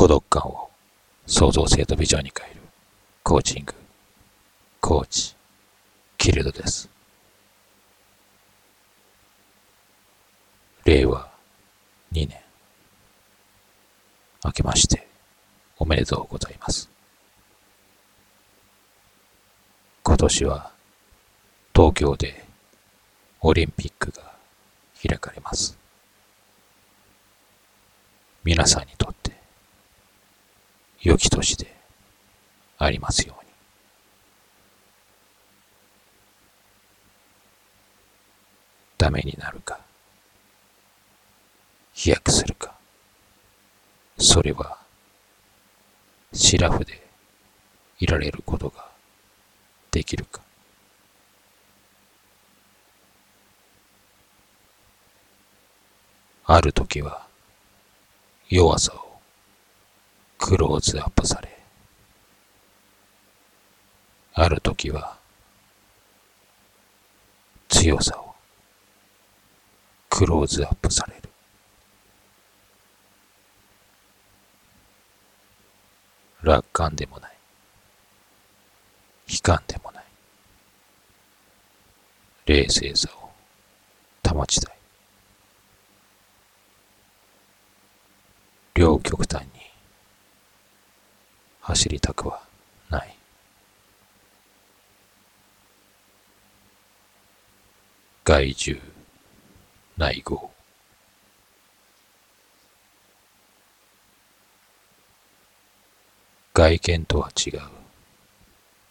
孤独感を創造性とビジョンに変えるコーチング、コーチ、キルドです。令和2年。明けましておめでとうございます。今年は東京でオリンピックが開かれます。皆さんにとって良き年でありますように。ダメになるか、飛躍するか、それは、シラフでいられることができるか。ある時は弱さをクローズアップされ、ある時は強さをクローズアップされる。楽観でもない。悲観でもない。冷静さを保ちたい。両極端に走りたくはない。害獣内号。外見とは違う。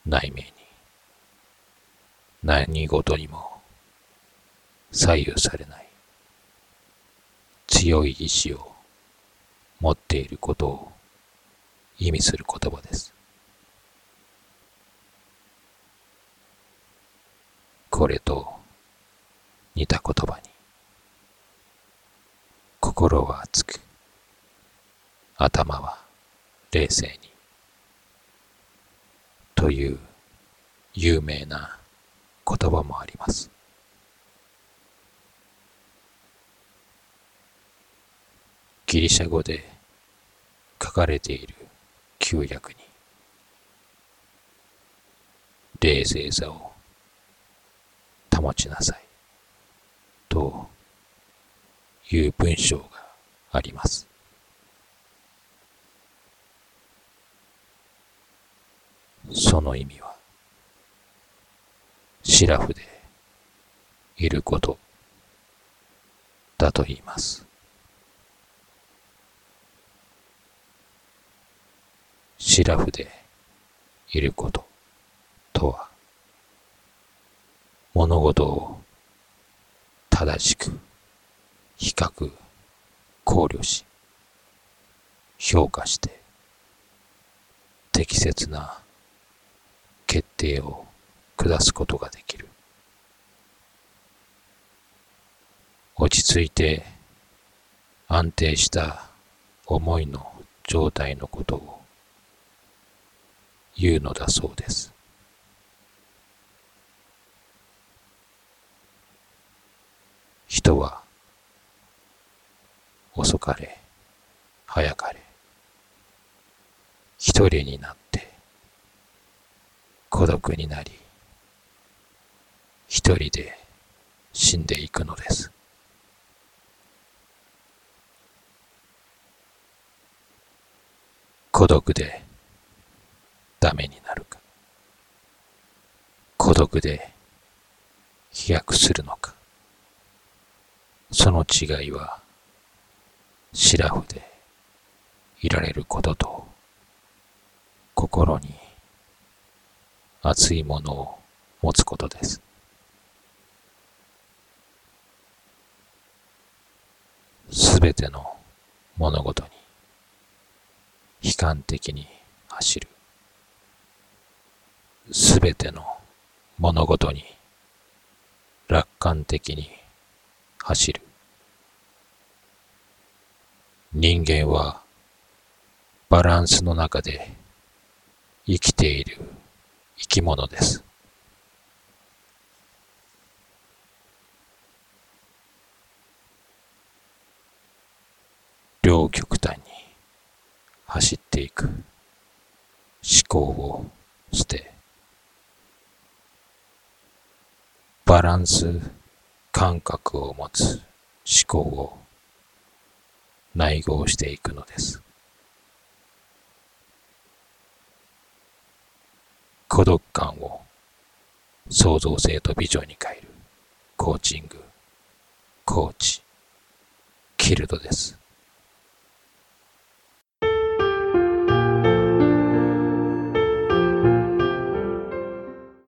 内面に。何事にも左右されない。強い意志を持っていることを意味する言葉です。これと似た言葉に心は熱く頭は冷静にという有名な言葉もあります。ギリシャ語で書かれている旧約に冷静さを保ちなさいという文章があります。その意味は、シラフでいることだと言います。シラフでいることとは、物事を正しく、比較、考慮し、評価して、適切な決定を下すことができる。落ち着いて安定した思いの状態のことを言うのだそうです。人は遅かれ早かれ一人になって孤独になり一人で死んでいくのです。孤独でダメになるか孤独で飛躍するのかその違いはシラフでいられることと心に熱いものを持つことです。すべての物事に悲観的に走る。すべての物事に楽観的に走る。人間はバランスの中で生きている生き物です。両極端に走っていく思考を捨てバランス感覚を持つ思考を内合していくのです。孤独感を創造性とビジョンに変えるコーチングコーチキルドです。